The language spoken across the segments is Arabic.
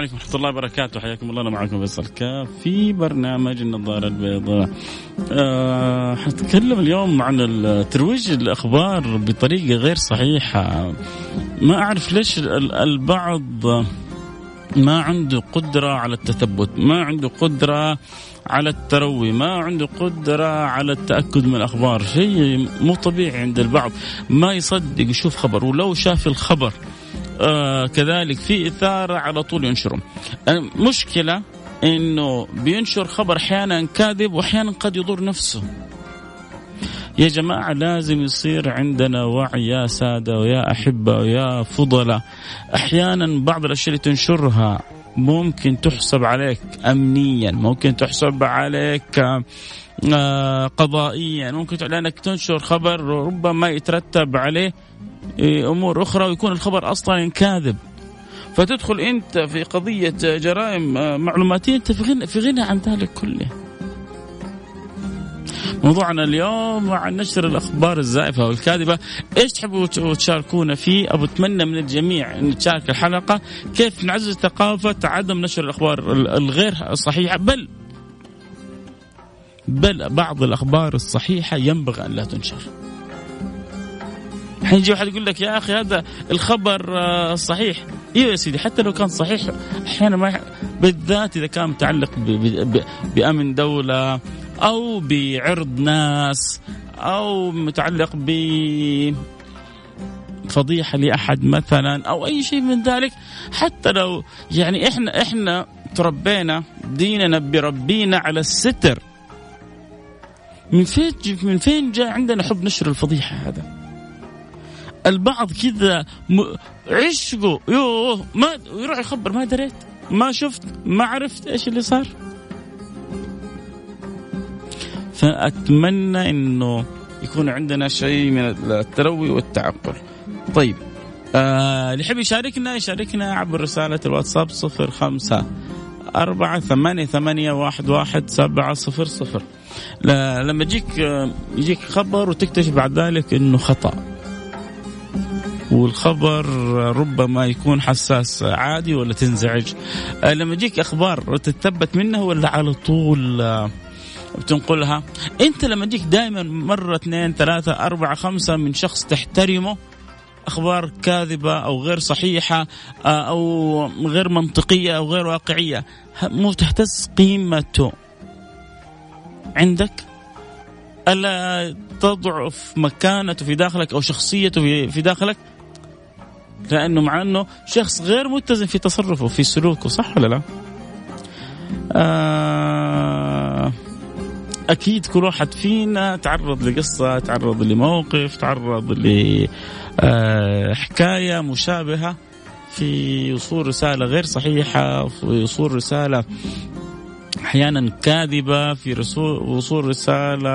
عليكم ورحمة الله وبركاته. حياكم الله أنا معكم فيصل كاف في برنامج النظارة البيضاء. أه حنتكلم اليوم عن ترويج الأخبار بطريقة غير صحيحة. ما أعرف ليش البعض ما عنده قدرة على التثبت ما عنده قدرة على التروي ما عنده قدرة على التأكد من الأخبار. شيء مو طبيعي عند البعض. ما يصدق يشوف خبر ولو شاف الخبر آه كذلك في إثارة على طول ينشرهم المشكلة إنه بينشر خبر أحيانا كاذب وأحيانا قد يضر نفسه. يا جماعة لازم يصير عندنا وعي يا سادة ويا أحبة ويا فضلاء أحيانا بعض الأشياء اللي تنشرها ممكن تحسب عليك أمنيا ممكن تحسب عليك قضائيا. ممكن لأنك تنشر خبر ربما يترتب عليه إيه، أمور أخرى ويكون الخبر أصلا كاذب. فتدخل أنت في قضية جرائم آه، معلوماتية. أنت في غنى في غنى عن ذلك كله. موضوعنا اليوم عن نشر الأخبار الزائفة والكاذبة، إيش تحبوا تشاركونا فيه؟ أبو أتمنى من الجميع أن تشارك الحلقة. كيف نعزز ثقافة عدم نشر الأخبار الغير صحيحة؟ بل بل بعض الأخبار الصحيحة ينبغي أن لا تنشر. حيجي واحد يقول لك يا أخي هذا الخبر آه، صحيح. أيوه يا سيدي حتى لو كان صحيح أحيانا ما بالذات إذا كان متعلق بأمن دولة أو بعرض ناس أو متعلق ب فضيحة لأحد مثلا أو أي شيء من ذلك. حتى لو يعني إحنا إحنا تربينا ديننا بربينا على الستر. من فين من فين جاء عندنا حب نشر الفضيحة هذا؟ البعض كذا م... عشقوا يوه ما يروح يخبر ما دريت ما شفت ما عرفت إيش اللي صار فأتمنى إنه يكون عندنا شيء من التروي والتعقل طيب آه اللي يحب يشاركنا يشاركنا عبر رسالة الواتساب صفر خمسة أربعة ثمانية ثمانية واحد واحد سبعة صفر صفر. لما يجيك يجيك خبر وتكتشف بعد ذلك إنه خطأ. والخبر ربما يكون حساس عادي ولا تنزعج. آه، لما يجيك أخبار تتثبت منها ولا على طول آه، بتنقلها. أنت لما يجيك دائما مرة اثنين ثلاثة أربعة خمسة من شخص تحترمه أخبار كاذبة أو غير صحيحة آه، أو غير منطقية أو غير واقعية. مو تهتز قيمته. عندك؟ ألا تضعف مكانته في داخلك أو شخصيته في داخلك؟ لأنه مع أنه شخص غير متزن في تصرفه في سلوكه صح ولا لا؟ آه أكيد كل واحد فينا تعرض لقصة تعرض لموقف تعرض لحكايه آه مشابهة في وصول رسالة غير صحيحة في وصول رسالة أحيانا كاذبة في وصول رسالة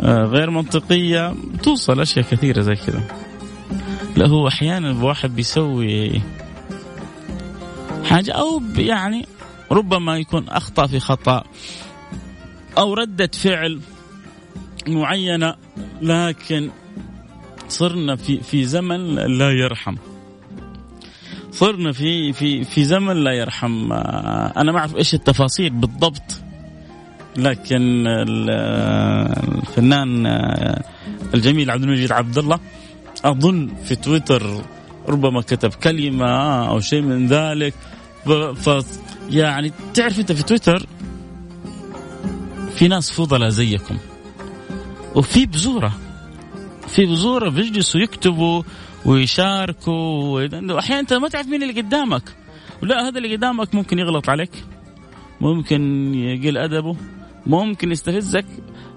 آه غير منطقية. توصل أشياء كثيرة زي كذا. لا هو أحيانا الواحد بيسوي حاجة أو يعني ربما يكون أخطأ في خطأ. أو ردة فعل معينة لكن صرنا في في زمن لا يرحم. صرنا في في في زمن لا يرحم. أنا ما أعرف إيش التفاصيل بالضبط لكن الفنان الجميل عبد المجيد عبد الله أظن في تويتر ربما كتب كلمة أو شيء من ذلك. ف يعني تعرف أنت في تويتر في ناس فضلاء زيكم. وفي بزورة. في بزورة بيجلسوا يكتبوا ويشاركوا أحيانا أنت ما تعرف مين اللي قدامك. ولا هذا اللي قدامك ممكن يغلط عليك. ممكن يقل أدبه. ممكن يستفزك.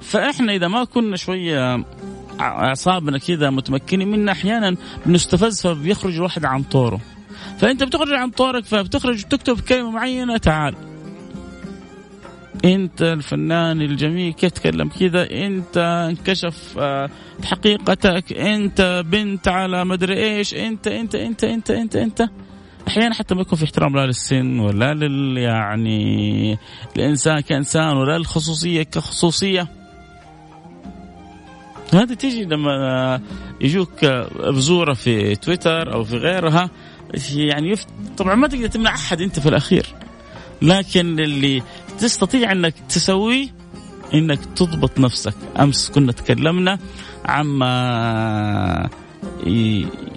فإحنا إذا ما كنا شوية أعصابنا كذا متمكنين منا أحيانا بنستفز فبيخرج الواحد عن طوره. فأنت بتخرج عن طورك فبتخرج تكتب كلمة معينة تعال. انت الفنان الجميل كيف تكلم كذا انت انكشف آه، حقيقتك انت بنت على مدري إيش انت انت انت انت انت انت. أحيانا حتى ما يكون في احترام لا للسن ولا لل يعني الانسان كإنسان ولا الخصوصيه كخصوصية هذه تيجي لما يجوك بزورة في تويتر أو في غيرها يعني يفت... طبعا ما تقدر تمنع أحد أنت في الأخير لكن اللي تستطيع أنك تسويه إنك تضبط نفسك. أمس كنا تكلمنا عما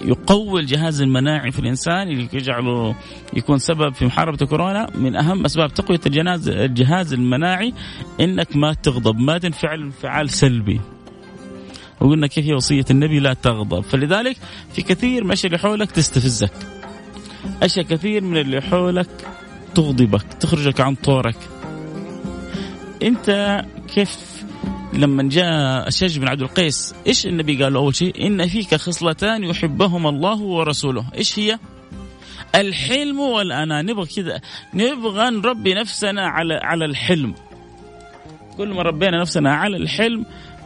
يقوي الجهاز المناعي في الإنسان يجعله يكون سبب في محاربة كورونا. من أهم أسباب تقوية الجهاز الجهاز المناعي إنك ما تغضب ما تنفعل انفعال سلبي. وقلنا كيف هي وصية النبي لا تغضب. فلذلك في كثير من الأشياء اللي حولك تستفزك. أشياء كثير من اللي حولك تغضبك تخرجك عن طورك. انت كيف لما جاء الشج بن عبد القيس إيش النبي قال أول شيء؟ إن فيك خصلتان يحبهما الله ورسوله. إيش هي؟ الحلم والأنا. نبغى كذا نبغى نربي نفسنا على على الحلم. كل ما ربينا نفسنا على الحلم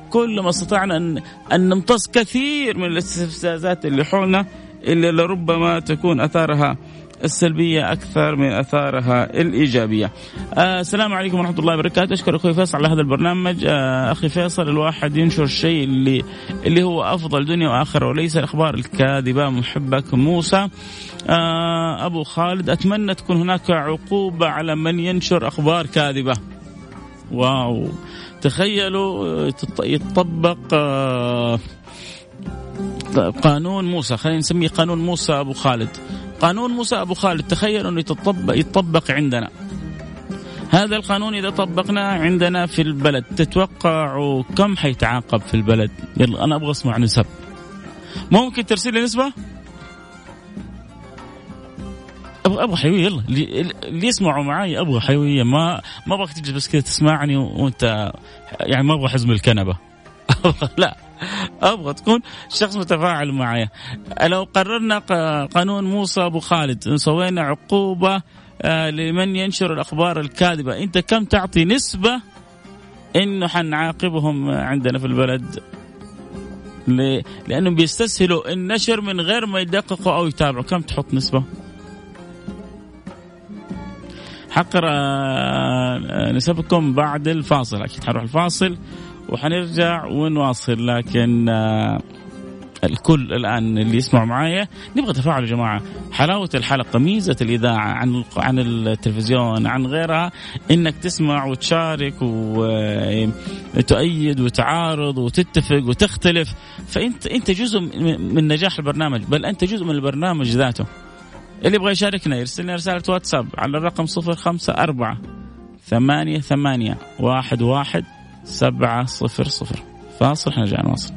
كل ما استطعنا أن أن نمتص كثير من الاستفزازات اللي حولنا اللي لربما تكون أثارها السلبية أكثر من أثارها الإيجابية. آه السلام عليكم ورحمة الله وبركاته. أشكر أخوي فيصل على هذا البرنامج. آه أخي فيصل الواحد ينشر الشيء اللي اللي هو أفضل دنيا وآخرة وليس الأخبار الكاذبة. محبك موسى. آه أبو خالد أتمنى تكون هناك عقوبة على من ينشر أخبار كاذبة. واو. تخيلوا يتطبق قانون موسى. خلينا نسميه قانون موسى أبو خالد. قانون موسى أبو خالد تخيل أنه يتطبق يتطبق عندنا. هذا القانون إذا طبقناه عندنا في البلد تتوقعوا كم حيتعاقب في البلد؟ يلا أنا أبغى أسمع نسب. ممكن ترسل لي نسبة؟ أبغى أبغى حيوية يلا. اللي يسمعوا معي أبغى حيوية. ما ما أبغاك تجي بس كذا تسمعني وانت يعني ما أبغى حزم الكنبة. لا. أبغى تكون شخص متفاعل معي. لو قررنا قانون موسى أبو خالد سوينا عقوبة آه، لمن ينشر الأخبار الكاذبة. أنت كم تعطي نسبة إنه حنعاقبهم عندنا في البلد؟ لانهم بيستسهلوا النشر من غير ما يدققوا أو يتابعوا. كم تحط نسبة؟ حقرا آه، نسبكم بعد الفاصل. أكيد حنروح الفاصل. وحنرجع ونواصل لكن آه، الكل الآن اللي يسمعوا معايا نبغى تفاعل يا جماعة. حلاوة الحلقة ميزة الإذاعة عن عن التلفزيون عن غيرها إنك تسمع وتشارك وتؤيد وتعارض وتتفق وتختلف. فأنت أنت جزء من نجاح البرنامج بل أنت جزء من البرنامج ذاته. اللي يبغى يشاركنا يرسل لنا رسالة واتساب على الرقم 054 ثمانية ثمانية واحد واحد سبعة صفر صفر فاصل نرجع نواصل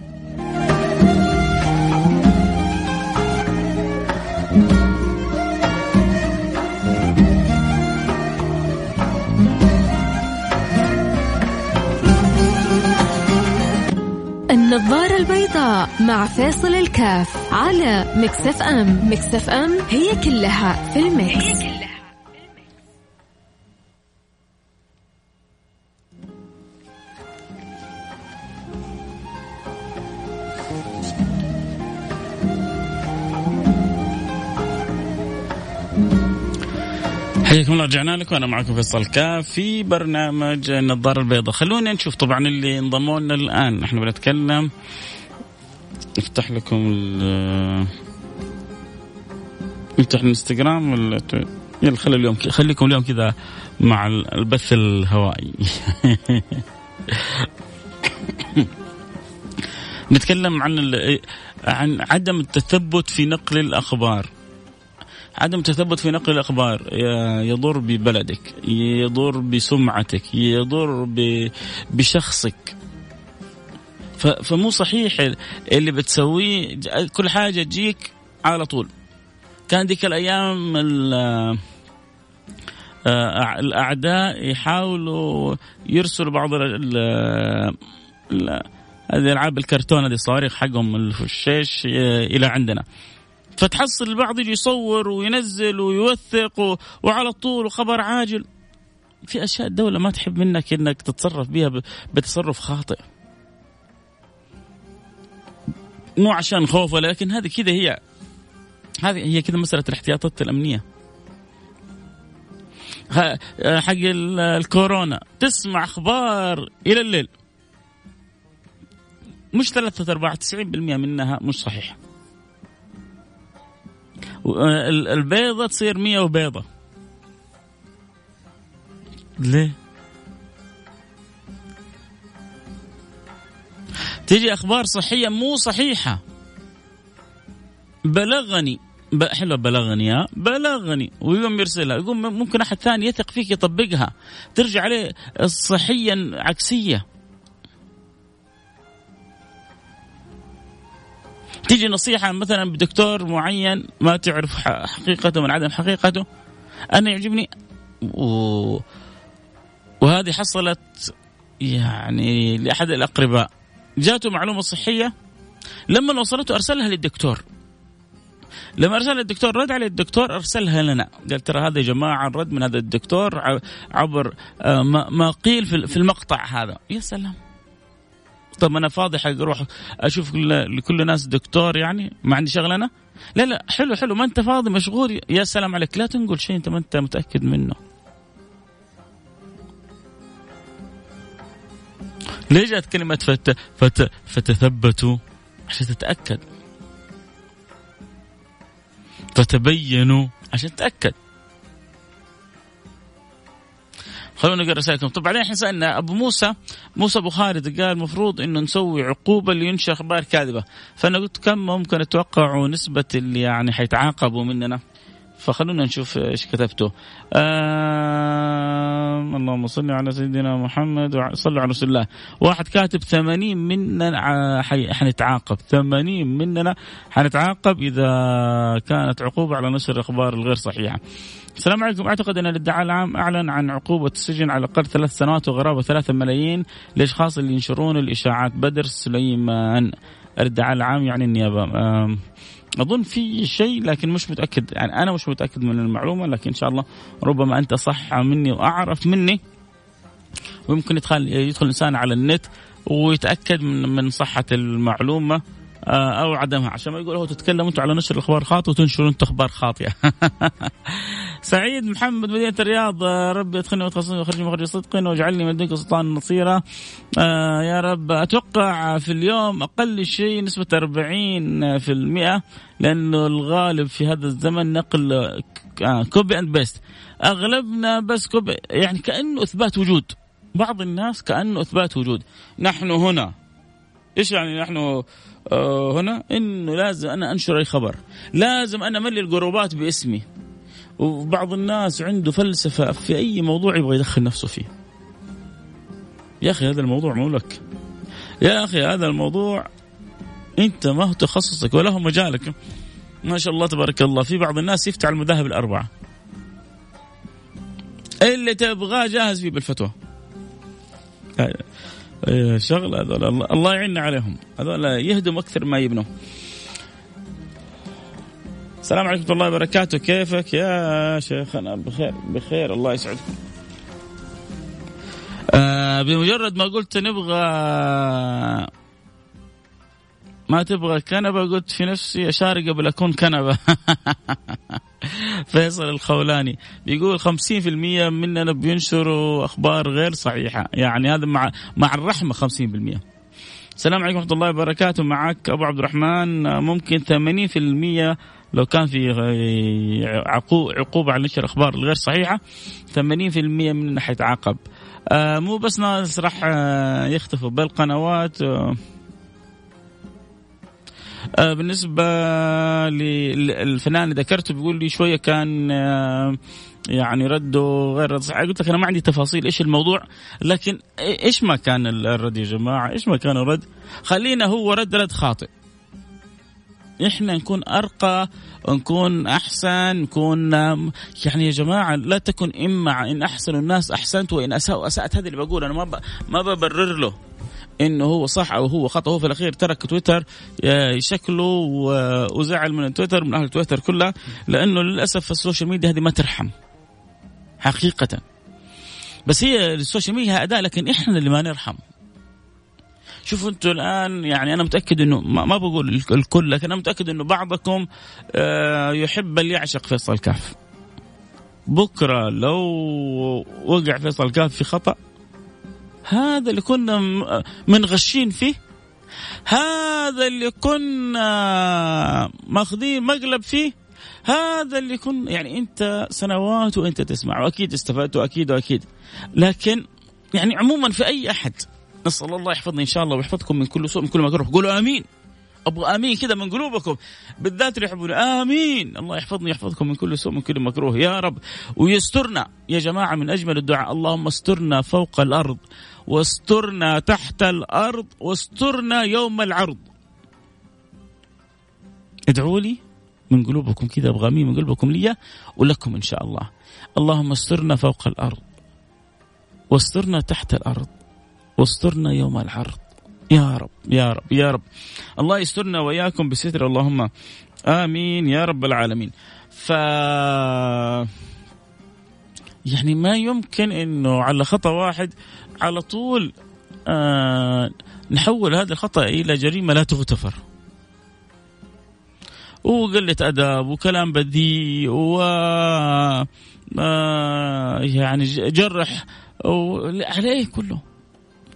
النظارة البيضاء مع فاصل الكاف على مكسف أم مكسف أم هي كلها في المكس. هي كلها. الله رجعنا لكم. أنا معكم فيصل كاف في برنامج النظارة البيضاء. خلونا نشوف طبعا اللي انضموا لنا الآن. إحنا بنتكلم افتح لكم ال نفتح الانستغرام ولا يلا خلي اليوم خليكم اليوم كذا مع البث الهوائي. نتكلم عن عن عدم التثبت في نقل الأخبار. عدم التثبت في نقل الأخبار. يضر ببلدك يضر بسمعتك يضر بشخصك. فمو صحيح اللي بتسويه. كل حاجة تجيك على طول. كان ديك الأيام آه، الأعداء يحاولوا يرسلوا بعض هذه ألعاب الكرتون هذه الصواريخ حقهم الفشيش إلى عندنا. فتحصل البعض يجي يصور وينزل ويوثق. وعلى طول وخبر عاجل. في أشياء الدولة ما تحب منك إنك تتصرف بها. بتصرف خاطئ. مو عشان خوف ولكن هذه كذا هي. هذه هي كذا مسألة الاحتياطات الأمنية. حق الكورونا. تسمع أخبار إلى الليل. مش ثلاثة أرباع 90% منها مش صحيحة البيضة تصير مية وبيضة. ليه؟ تجي أخبار صحية مو صحيحة. بلغني. حلوة بلغني ها؟ بلغني. ويقوم يرسلها. يقوم ممكن أحد ثاني يثق فيك يطبقها. ترجع عليه صحيا عكسية. تيجي نصيحة مثلا بدكتور معين ما تعرف حقيقته من عدم حقيقته أنا يعجبني و... وهذه حصلت يعني لأحد الأقرباء. جاته معلومة صحية لما وصلته أرسلها للدكتور. لما ارسل الدكتور رد عليه الدكتور أرسلها لنا. قال ترى هذا يا جماعة الرد من هذا الدكتور عبر آه، ما قيل في المقطع هذا. يا سلام. طب أنا فاضي حق أروح أشوف لكل الناس دكتور يعني ما عندي شغله أنا لا لا حلو حلو ما أنت فاضي مشغول. يا سلام عليك لا تنقل شيء أنت ما أنت متأكد منه. ليه جاءت كلمة فت فت فتثبتوا؟ عشان تتأكد. فتبينوا عشان تتأكد. خلونا نقرأ رسائلكم. طب بعدين إحنا سألنا أبو موسى موسى أبو خالد قال المفروض إنه نسوي عقوبة اللي ينشر أخبار كاذبة. فأنا قلت كم ممكن اتوقعوا نسبة اللي يعني حيتعاقبوا مننا. فخلونا نشوف إيش كتبته آه اللهم صل على سيدنا محمد وصلوا على رسول الله. واحد كاتب 80 مننا حنتعاقب. 80 مننا حنتعاقب إذا كانت عقوبة على نشر الأخبار الغير صحيحة. السلام عليكم. أعتقد أن الإدعاء العام أعلن عن عقوبة السجن على الاقل ثلاث سنوات وغرابة ثلاثة ملايين للاشخاص اللي ينشرون الإشاعات. بدر سليمان الإدعاء العام يعني النيابة. أظن في شيء لكن مش متأكد. يعني أنا مش متأكد من المعلومة لكن إن شاء الله ربما أنت صح مني وأعرف مني. ويمكن يدخل يدخل الإنسان على النت ويتأكد من من صحة المعلومة. أو عدمها. عشان ما يقول هو تتكلم أنتم على نشر الأخبار خاطئه وتنشرون أنتم أخبار خاطئة. سعيد محمد مدينة الرياض. آه، ربي ادخلني مدخل صدق واخرجني مخرج صدق واجعلني من لدنك سلطان نصيرا. آه يا رب أتوقع في اليوم أقل شيء نسبة 40% لأنه الغالب في هذا الزمن نقل آه copy and paste أغلبنا بس copy يعني كأنه إثبات وجود. بعض الناس كأنه إثبات وجود. نحن هنا. إيش يعني نحن آه، هنا؟ انه لازم أنا أنشر اي خبر لازم أنا أملي الجروبات باسمي. وبعض الناس عنده فلسفة في أي موضوع يبغى يدخل نفسه فيه. يا أخي هذا الموضوع مو لك. يا أخي هذا الموضوع أنت ما هو تخصصك ولا هو مجالك. ما شاء الله تبارك الله في بعض الناس يفتح المذاهب الأربعة. اللي تبغاه جاهز فيه بالفتوى. شغله هذول. الله يعيننا عليهم. هذول يهدم أكثر ما يبنوا السلام عليكم ورحمة الله وبركاته. كيفك يا شيخنا بخير بخير. الله يسعدكم. آه بمجرد ما قلت نبغى ما تبغى كنبة؟ قلت في نفسي اشاري قبل أكون كنبة. فيصل الخولاني بيقول 50% مننا بينشروا أخبار غير صحيحة. يعني هذا مع مع الرحمة 50% السلام عليكم ورحمة الله وبركاته. معك أبو عبد الرحمن. ممكن 80% لو كان في عقوبة على نشر الأخبار الغير صحيحة 80% مننا حيتعاقب مو بس ناس راح آه يختفوا بل قنوات آه، بالنسبة للفنان اللي ذكرته بيقول لي شوية كان آه، يعني رده غير رد صحيح. قلت لك أنا ما عندي تفاصيل إيش الموضوع لكن إيش ما كان الرد يا جماعة؟ إيش ما كان الرد؟ خلينا هو رد رد خاطئ. إحنا نكون أرقى نكون أحسن نكون يعني يا جماعة لا تكن إما إن أحسن الناس أحسنت وإن اساءوا أسأت هذا اللي بقول أنا ما ب... ما ببرر له. إنه هو صح أو هو خطأ. هو في الأخير ترك تويتر آه، شكله وزعل من تويتر من أهل تويتر كلها لأنه للأسف ال social media هذه ما ترحم. حقيقة. بس هي ال social media أداة لكن إحنا اللي ما نرحم. شوفوا أنتم الآن يعني أنا متأكد إنه ما بقول الكل لكن أنا متأكد إنه بعضكم آه، يحب اللي يعشق فيصل كاف. بكرة لو وقع فيصل كاف في خطأ هذا اللي كنا منغشّين فيه. هذا اللي كنا ماخذين مقلب فيه. هذا اللي كن يعني انت سنوات وانت تسمع واكيد استفدت واكيد واكيد. لكن يعني عموما في أي أحد نسأل الله يحفظني إن شاء الله ويحفظكم من كل سوء من كل مكروه قولوا آمين. أبغى آمين كذا من قلوبكم. بالذات اللي يحبون. آمين. الله يحفظني يحفظكم من كل سوء من كل مكروه يا رب. ويسترنا. يا جماعة من أجمل الدعاء. اللهم استرنا فوق الأرض. واسترنا تحت الأرض واسترنا يوم العرض. ادعوا لي من قلوبكم كذا أبغى من قلوبكم لي ولكم إن شاء الله. اللهم استرنا فوق الأرض واسترنا تحت الأرض واسترنا يوم العرض. يا رب يا رب يا رب. الله يسترنا وإياكم بستر اللهم آمين يا رب العالمين. ف يعني ما يمكن إنه على خطأ واحد على طول آه نحول هذا الخطأ إلى جريمة لا تغتفر. وقلة أدب وكلام بذيء و آه يعني جرح عليه كله.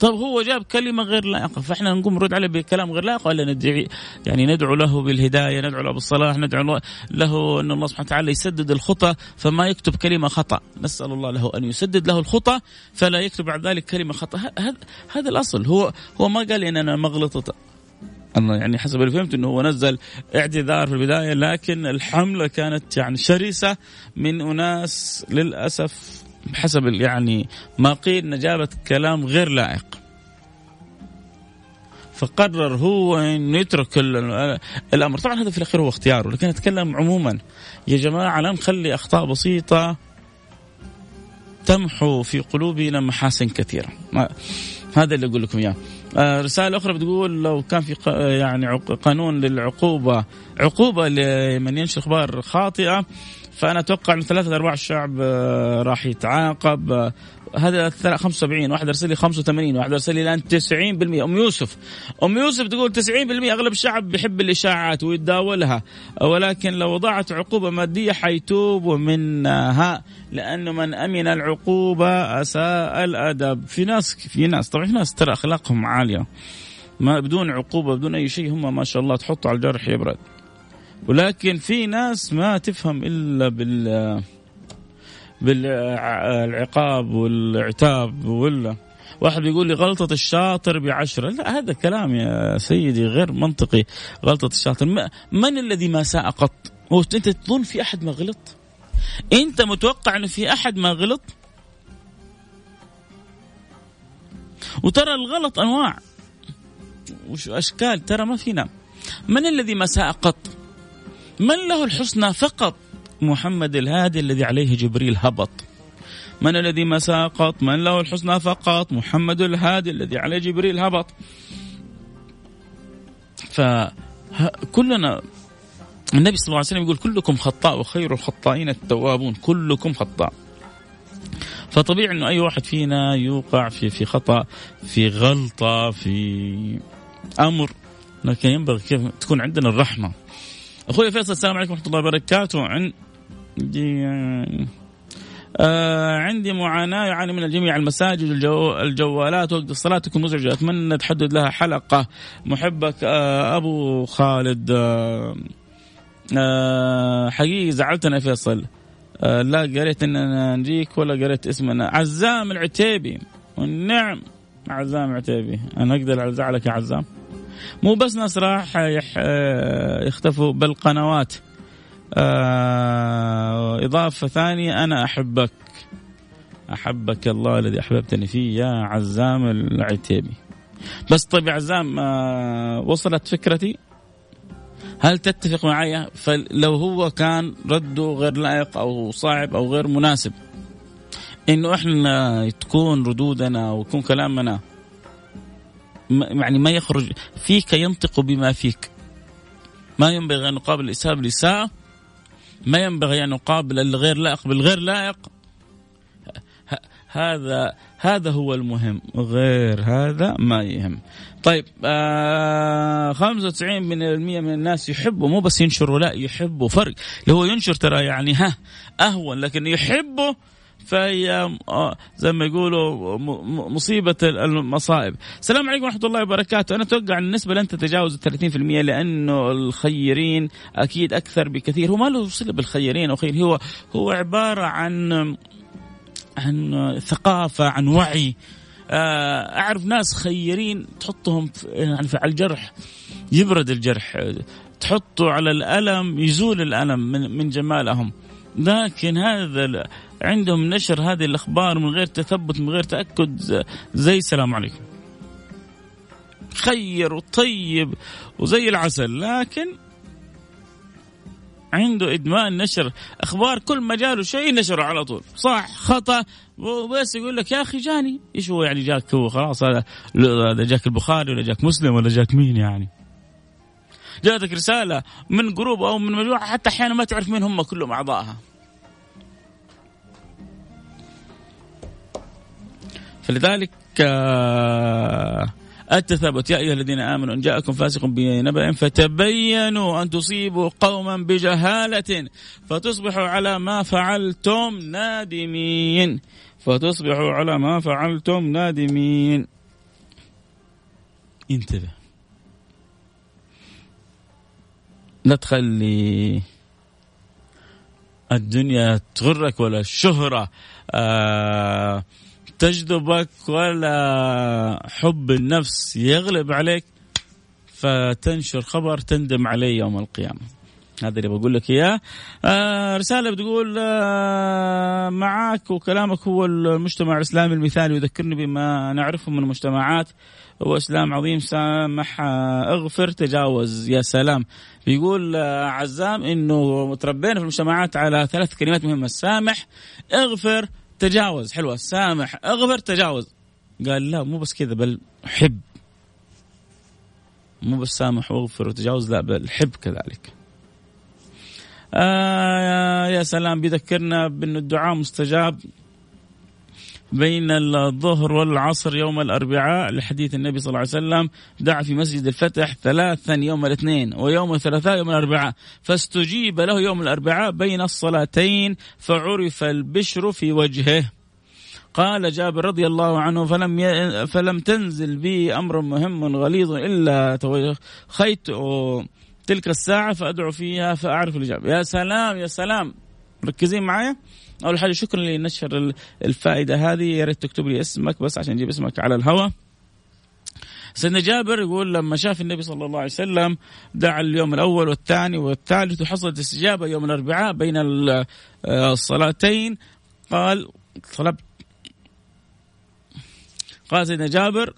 طب هو جاب كلمة غير لائقة فإحنا نقوم نرد عليه بكلام غير لائق ولا ندعي؟ يعني ندعو له بالهداية ندعو له بالصلاح ندعو له إن الله سبحانه وتعالى يسدد الخطى فما يكتب كلمة خطأ. نسأل الله له أن يسدد له الخطى فلا يكتب بعد ذلك كلمة خطأ. هذا هذا الأصل. هو هو ما قال ان أنا ما غلطت أنا يعني حسب اللي فهمت إنه هو نزل اعتذار في البداية لكن الحملة كانت يعني شرسة من أناس للأسف حسب يعني ما قيل انه جابت كلام غير لائق. فقرر هو انه يترك الأمر. طبعا هذا في الأخير هو اختياره لكن أتكلم عموما. يا جماعة لا نخلي أخطاء بسيطة تمحو في قلوبنا محاسن كثيرة. هذا اللي أقول لكم إياه. آه، رسالة أخرى بتقول لو كان في يعني قانون للعقوبة عقوبة لمن ينشر أخبار خاطئة فأنا أتوقع أن ثلاثة أرباع الشعب آه، راح يتعاقب. آه، هذا 75 واحد أرسل لي 85 واحد أرسل لي الآن 90% أم يوسف أم يوسف تقول 90% أغلب الشعب بيحب الإشاعات ويتداولها. ولكن لو وضعت عقوبة مادية حيتوب منها لأنه من أمن العقوبة أساء الأدب. في ناس في ناس طبعا في ناس ترى أخلاقهم عالية. ما بدون عقوبة بدون أي شيء هم ما شاء الله تحطوا على الجرح يبرد ولكن في ناس ما تفهم إلا بال بالعقاب والعتاب ولا واحد بيقول لي غلطة الشاطر بعشرة. لا هذا كلام يا سيدي غير منطقي. غلطة الشاطر. من الذي ما ساء قط؟ أنت تظن في أحد ما غلط؟ أنت متوقع إنه في أحد ما غلط؟ وترى الغلط أنواع. واشكال ترى ما فينا. من الذي ما ساء قط؟ من له الحسنى فقط؟ محمد الهادي الذي عليه جبريل هبط. من الذي ما ساقط؟ من له الحسنى فقط؟ محمد الهادي الذي عليه جبريل هبط. فكلنا النبي صلى الله عليه وسلم يقول كلكم خطاء وخير الخطائين التوابون. كلكم خطاء. فطبيعي إنه أي واحد فينا يوقع في في خطأ في غلطة في أمر. لكن ينبغي كيف تكون عندنا الرحمة. أخوي فيصل السلام عليكم ورحمة الله وبركاته. عن عندي آه عندي معاناة يعاني من الجميع. المساجد الجو الجوالات وقت الصلاة تكون مزعجة. أتمنى تحدد لها حلقة. محبك آه أبو خالد آه آه حقيقي. زعلتنا فيصل. آه لا قريت اننا نجيك ولا قريت اسمنا عزام العتيبي. والنعم عزام العتيبي. أنا أقدر أزعلك يا عزام؟ مو بس ناس راح آه، يختفوا بالقنوات آه إضافة ثانية أنا أحبك. أحبك الله الذي أحببتني فيه يا عزام العتيبي. بس طيب يا عزام آه وصلت فكرتي؟ هل تتفق معي؟ فلو هو كان رده غير لائق أو صعب أو غير مناسب إنه إحنا تكون ردودنا ويكون كلامنا يعني ما يخرج فيك ينطق بما فيك. ما ينبغي أن نقابل الإساءة بالإساءة ما ينبغي أن نقابل الغير لائق بالغير لائق. هذا هذا هو المهم غير هذا ما يهم. طيب آه 95% من الناس يحبوا مو بس ينشروا لا يحبوا فرق. اللي هو ينشر ترى يعني ها أهون لكن يحبوا فهي آه، زي ما يقولوا مصيبة المصائب. السلام عليكم ورحمة الله وبركاته. أنا أتوقع النسبة لن تتجاوز 30% لأنه الخيرين أكيد أكثر بكثير. هو ما له صلة بالخيرين أو خير. هو هو عبارة عن عن ثقافة عن وعي. آه، أعرف ناس خيرين تحطهم يعني على الجرح يبرد الجرح تحطه على الألم يزول الألم من, من جمالهم. لكن هذا عندهم نشر هذه الأخبار من غير تثبت من غير تأكد زي السلام عليكم. خير وطيب وزي العسل لكن عنده إدمان نشر أخبار كل ما جاله شيء نشره على طول. صح خطأ. وبس يقول لك يا أخي جاني. إيش هو يعني جاك هو؟ خلاص هذا جاك البخاري ولا جاك مسلم ولا جاك مين يعني؟ جاتك رسالة من group أو من مجموعة حتى أحيانا ما تعرف مين هم كلهم اعضائها فلذلك آه التثبت. يا أيها الذين آمنوا إن جاءكم فاسق بنبأ فتبينوا أن تصيبوا قوما بجهالة فتصبحوا على ما فعلتم نادمين. فتصبحوا على ما فعلتم نادمين. انتبه. لا تخلي الدنيا تغرك ولا الشهرة. آه تجذبك ولا حب النفس يغلب عليك فتنشر خبر تندم عليه يوم القيامة. هذا اللي بقول لك إياه. آه رسالة بتقول آه معك وكلامك هو المجتمع الإسلامي المثالي يذكرني بما نعرفه من المجتمعات. هو إسلام عظيم سامح آه اغفر تجاوز. يا سلام. بيقول آه عزام إنه تربينا في المجتمعات على ثلاث كلمات مهمة. سامح اغفر تجاوز حلوة. سامح أغفر تجاوز. قال لا مو بس كذا بل حب. مو بس سامح وأغفر وتجاوز لا بل حب كذلك. آه يا سلام بيذكرنا بأن الدعاء مستجاب. بين الظهر والعصر يوم الأربعاء لحديث النبي صلى الله عليه وسلم دعا في مسجد الفتح ثلاثا يوم الاثنين ويوم الثلاثاء يوم الأربعاء فاستجيب له يوم الأربعاء بين الصلاتين فعرف البشر في وجهه. قال جابر رضي الله عنه فلم ي... فلم تنزل بي أمر مهم غليظ إلا توخيت تلك الساعة فأدعو فيها فأعرف الإجابة. يا سلام يا سلام مركزين معايا؟ أول حاجة شكرا لنشر الفائدة هذه. يا ريت تكتب لي اسمك بس عشان نجيب اسمك على الهواء سيدنا جابر يقول لما شاف النبي صلى الله عليه وسلم دعا اليوم الأول والثاني والثالث وحصلت استجابة يوم الأربعاء بين الصلاتين قال طلبت قال سيدنا جابر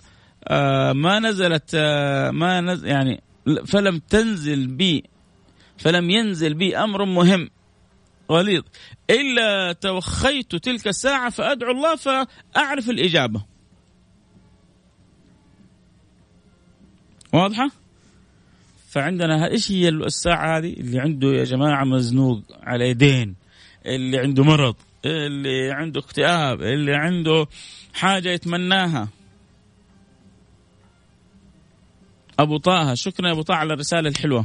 آه ما نزلت آه ما نزل يعني فلم تنزل بي فلم ينزل بي أمر مهم. غليظ. إلا توخيت تلك الساعة فأدعو الله فأعرف الإجابة. واضحة؟ فعندنا إيش هي الساعة هذه؟ اللي عنده يا جماعة مزنوق على يدين اللي عنده مرض اللي عنده اكتئاب اللي عنده حاجة يتمناها. أبو طه شكرا يا أبو طه على الرسالة الحلوة.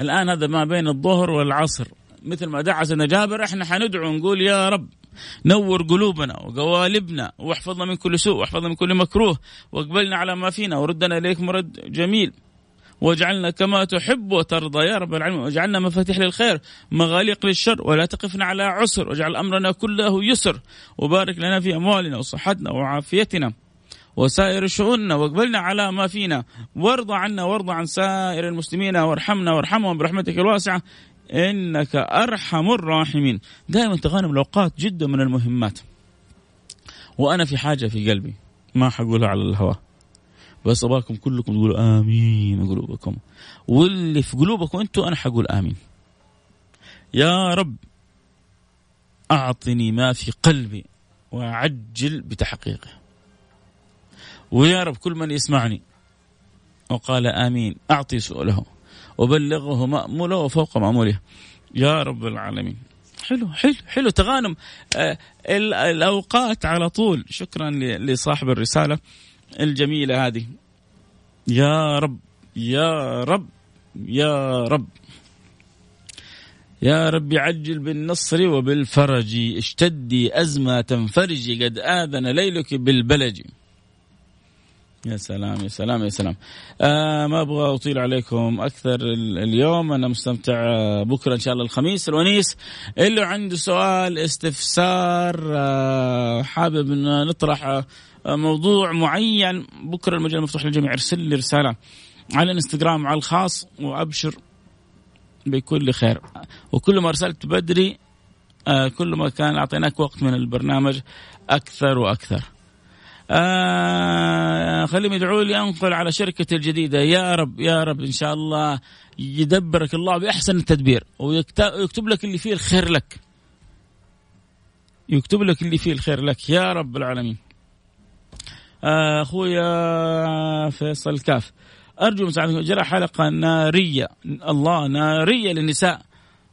الآن هذا ما بين الظهر والعصر. مثل ما دعا سيدنا جابر إحنا حندعو نقول يا رب نور قلوبنا وقوالبنا واحفظنا من كل سوء واحفظنا من كل مكروه واقبلنا على ما فينا وردنا إليك مرد جميل. واجعلنا كما تحب وترضى يا رب العالمين. واجعلنا مفاتيح للخير مغاليق للشر ولا تقفنا على عسر. واجعل أمرنا كله يسر وبارك لنا في أموالنا وصحتنا وعافيتنا وسائر شؤوننا. واقبلنا على ما فينا وارضى عنا وارضى عن سائر المسلمين وارحمنا وارحمهم برحمتك الواسعة. إنك أرحم الراحمين. دائما تغانم الأوقات جدا من المهمات. وأنا في حاجة في قلبي. ما حقولها على الهواء. بس ابغاكم كلكم تقولوا آمين قلوبكم. واللي في قلوبكم أنتم أنا حقول آمين. يا رب أعطني ما في قلبي وعجل بتحقيقه. ويا رب كل من يسمعني وقال آمين أعطي سؤله. وبلغه مأموله وفوق مأموله. يا رب العالمين. حلو حلو حلو. تغانم. آه الأوقات على طول. شكرا لصاحب الرسالة الجميلة هذه. يا رب يا رب يا رب. يا رب عجل بالنصر وبالفرج. اشتدي أزمة تنفرجي قد آذن ليلك بالبلج. يا سلام يا سلام يا سلام. آه ما أبغى أطيل عليكم أكثر اليوم. أنا مستمتع بكرة إن شاء الله الخميس الونيس. اللي عنده سؤال استفسار آه حابب إن نطرح آه موضوع معين بكرة المجال مفتوح للجميع. ارسل لي رسالة على الانستغرام على الخاص وأبشر بكل خير. وكل ما أرسلت بدري آه كل ما كان أعطيناك وقت من البرنامج أكثر وأكثر. آه خليهم يدعوا لي أنقل على شركتي الجديدة. يا رب يا رب إن شاء الله يدبرك الله بأحسن التدبير. ويكتب لك اللي فيه الخير لك. يكتب لك اللي فيه الخير لك. يا رب العالمين. آه أخويا فيصل كاف. أرجو مساعدتكم جرى حلقة نارية. الله نارية للنساء.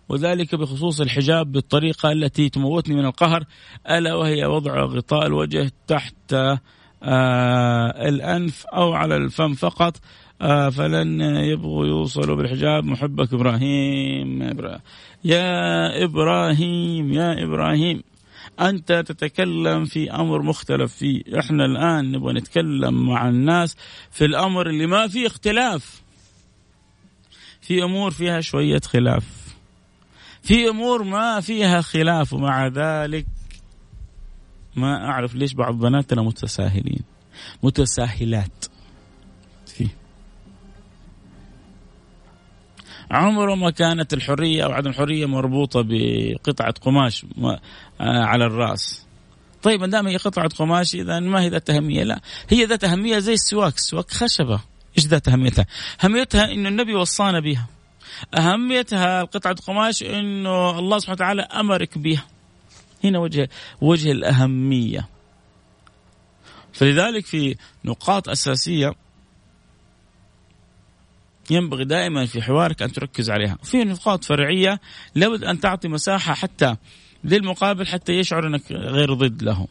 وذلك بخصوص الحجاب بالطريقة التي تموتني من القهر ألا وهي وضع غطاء الوجه تحت آه الأنف أو على الفم فقط آه فلن يبغوا يوصلوا بالحجاب. محبك إبراهيم يا إبراهيم يا إبراهيم. أنت تتكلم في أمر مختلف. فيه إحنا الآن نبغى نتكلم مع الناس في الأمر اللي ما فيه اختلاف. في أمور فيها شوية خلاف. في أمور ما فيها خلاف ومع ذلك ما أعرف ليش بعض بناتنا متساهلين. متساهلات. فيه عمره ما كانت الحرية أو عدم الحرية مربوطة بقطعة قماش آه، على الرأس. طيب ما دام هي قطعة قماش إذا ما هي ذات أهمية. لا هي ذات أهمية زي السواك. السواك خشبة. إيش ذات أهميتها؟ أهميتها انه النبي وصانا بها. أهميتها قطعة قماش إنه الله سبحانه وتعالى أمرك بها هنا وجه وجه الأهمية. فلذلك في نقاط أساسية ينبغي دائما في حوارك أن تركز عليها. في نقاط فرعية لابد أن تعطي مساحة حتى للمقابل حتى يشعر إنك غير ضد له.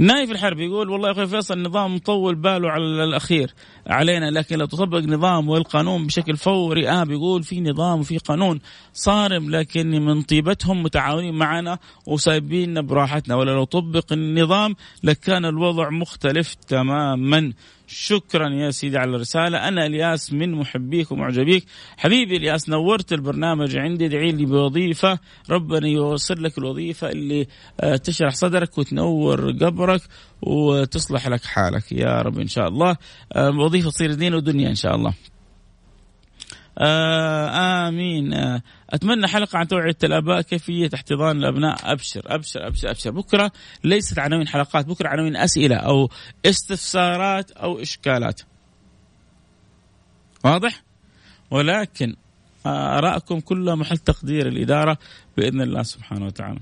نايف الحرب؟ يقول والله يا أخوي فيصل النظام مطول باله على الأخير علينا لكن لو تطبق نظام والقانون بشكل فوري آه بيقول في نظام وفي قانون صارم لكن من طيبتهم متعاونين معنا وسايبيننا براحتنا. ولا لو طبق النظام لكان الوضع مختلف تماما. شكرا يا سيدي على الرسالة. أنا إلياس من محبيك ومعجبيك. حبيبي إلياس نورت البرنامج عندي ادعي لي بوظيفة. ربنا يوصل لك الوظيفة اللي آه، تشرح صدرك وتنور قبرك وتصلح لك حالك. يا رب إن شاء الله. آه، وظيفة تصير دين ودنيا إن شاء الله. آه آمين. آه أتمنى حلقة عن توعية الآباء كيفية احتضان الأبناء. أبشر أبشر أبشر أبشر. بكرة ليست عناوين حلقات بكرة عناوين أسئلة أو استفسارات أو إشكالات. واضح؟ ولكن ارائكم كلها محل تقدير الإدارة بإذن الله سبحانه وتعالى.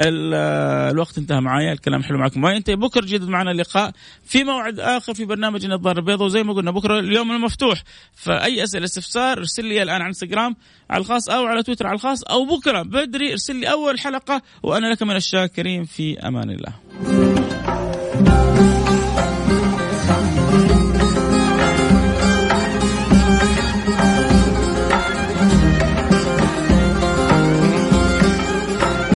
الوقت انتهى معايا الكلام حلو معكم ينتهي بكرة جدد معنا اللقاء. في موعد آخر في برنامج النظاره البيضاء وزي ما قلنا بكرة اليوم المفتوح. فأي أسئلة استفسار ارسل لي الآن على إنستغرام على الخاص أو على تويتر على الخاص أو بكرة بدري ارسل لي أول حلقة وأنا لك من الشاكرين. في أمان الله.